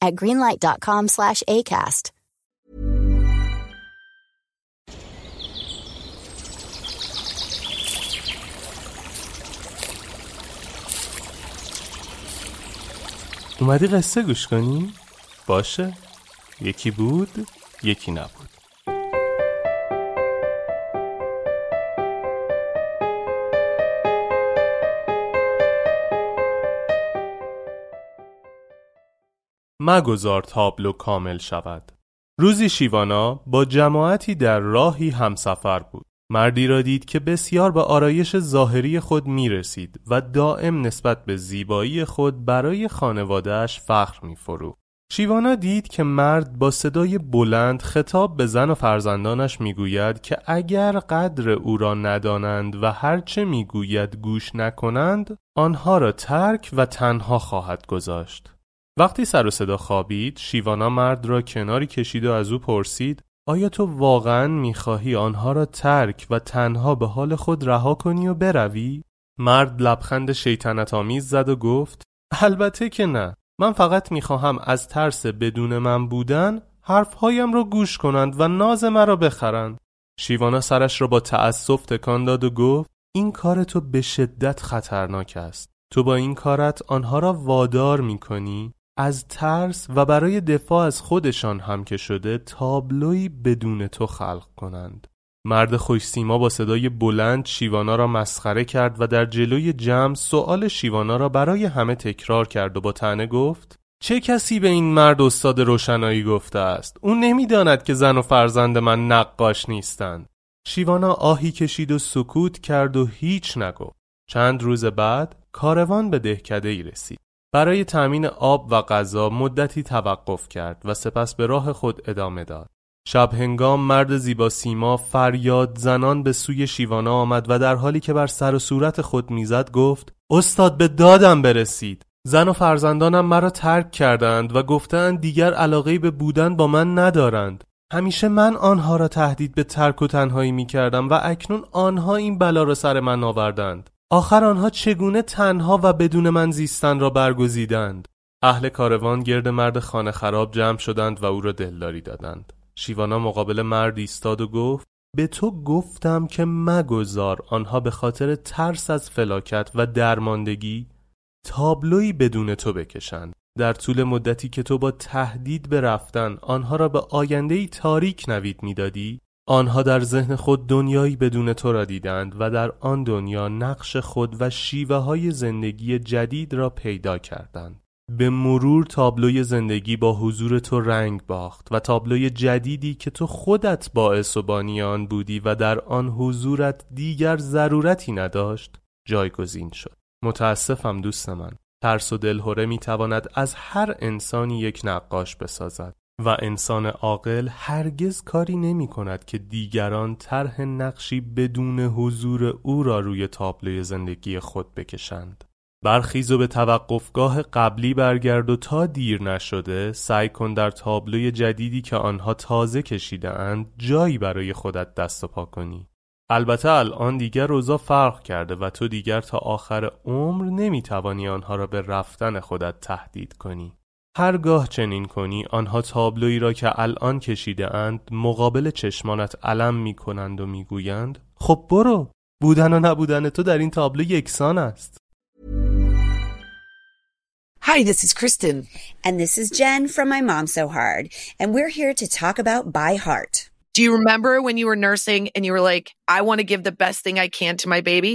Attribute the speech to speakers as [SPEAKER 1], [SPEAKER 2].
[SPEAKER 1] at greenlight.com slash ACAST.
[SPEAKER 2] اومدی قصه گوش کنی؟ باشه یکی بود یکی نبود مگذار تابلو کامل شود روزی شیوانا با جماعتی در راهی همسفر بود مردی را دید که بسیار به آرایش ظاهری خود می رسید و دائم نسبت به زیبایی خود برای خانوادهش فخر می فرو. شیوانا دید که مرد با صدای بلند خطاب به زن و فرزندانش می‌گوید که اگر قدر او را ندانند و هرچه می‌گوید گوش نکنند آنها را ترک و تنها خواهد گذاشت. وقتی سر و صدا خوابید شیوانا مرد را کناری کشید و از او پرسید آیا تو واقعا می‌خواهی آنها را ترک و تنها به حال خود رها کنی و بروی؟ مرد لبخند شیطنت آمیز زد و گفت البته که نه. من فقط می‌خواهم از ترس بدون من بودن حرفهایم را گوش کنند و ناز مرا بخرند. شیوانا سرش را با تأسف تکان داد و گفت این کار تو به شدت خطرناک است. تو با این کارت آنها را وادار می‌کنی؟ از ترس و برای دفاع از خودشان هم که شده تابلوی بدون تو خلق کنند. مرد خوشسیما با صدای بلند شیوانا را مسخره کرد و در جلوی جمع سؤال شیوانا را برای همه تکرار کرد و با تنه گفت چه کسی به این مرد استاد روشنایی گفته است؟ او نمی‌داند که زن و فرزند من نقاش نیستند. شیوانا آهی کشید و سکوت کرد و هیچ نگفت. چند روز بعد کاروان به دهکده ای رسید. برای تأمین آب و غذا مدتی توقف کرد و سپس به راه خود ادامه داد. شب هنگام مرد زیبا سیما فریاد زنان به سوی شیوانا آمد و در حالی که بر سر و صورت خود می‌زد گفت استاد به دادم برسید. زن و فرزندانم مرا ترک کردند و گفتند دیگر علاقه به بودن با من ندارند. همیشه من آنها را تهدید به ترک و تنهایی می کردم و اکنون آنها این بلا را سر من آوردند. آخر آنها چگونه تنها و بدون من زیستن را برگزیدند؟ اهل کاروان گرد مرد خانه خراب جمع شدند و او را دلداری دادند. شیوانا مقابل مرد ایستاد و گفت به تو گفتم که مگذار آنها به خاطر ترس از فلاکت و درماندگی تابلوی بدون تو بکشند. در طول مدتی که تو با تهدید به رفتن آنها را به آینده تاریک نوید می‌دادی؟ آنها در ذهن خود دنیایی بدون تو را دیدند و در آن دنیا نقش خود و شیوه های زندگی جدید را پیدا کردند. به مرور تابلوی زندگی با حضور تو رنگ باخت و تابلوی جدیدی که تو خودت باعث و بانی آن بودی و در آن حضورت دیگر ضرورتی نداشت جایگزین شد. متاسفم دوست من. ترس و دلهوره می تواند از هر انسانی یک نقاش بسازد. و انسان عاقل هرگز کاری نمی کند که دیگران طرح نقشی بدون حضور او را روی تابلوی زندگی خود بکشند برخیز و به توقفگاه قبلی برگرد و تا دیر نشده سعی کن در تابلوی جدیدی که آنها تازه کشیده اند جایی برای خودت دست و پا کنی. البته الان دیگر روزا فرق کرده و تو دیگر تا آخر عمر نمی‌توانی آنها را به رفتن خودت تهدید کنی. هرگاه چنین کنی آنها تابلویی را که الان کشیده اند مقابل چشمانت علم می کنند و می گویند خب برو بودن و نبودن تو در این تابلو یکسان است
[SPEAKER 3] Hi, this is Kristen.
[SPEAKER 4] And this is Jen from My Mom So Hard. And we're here to talk about By Heart.
[SPEAKER 3] Do you remember when you were nursing and you were like, I want to give the best thing I can to my baby?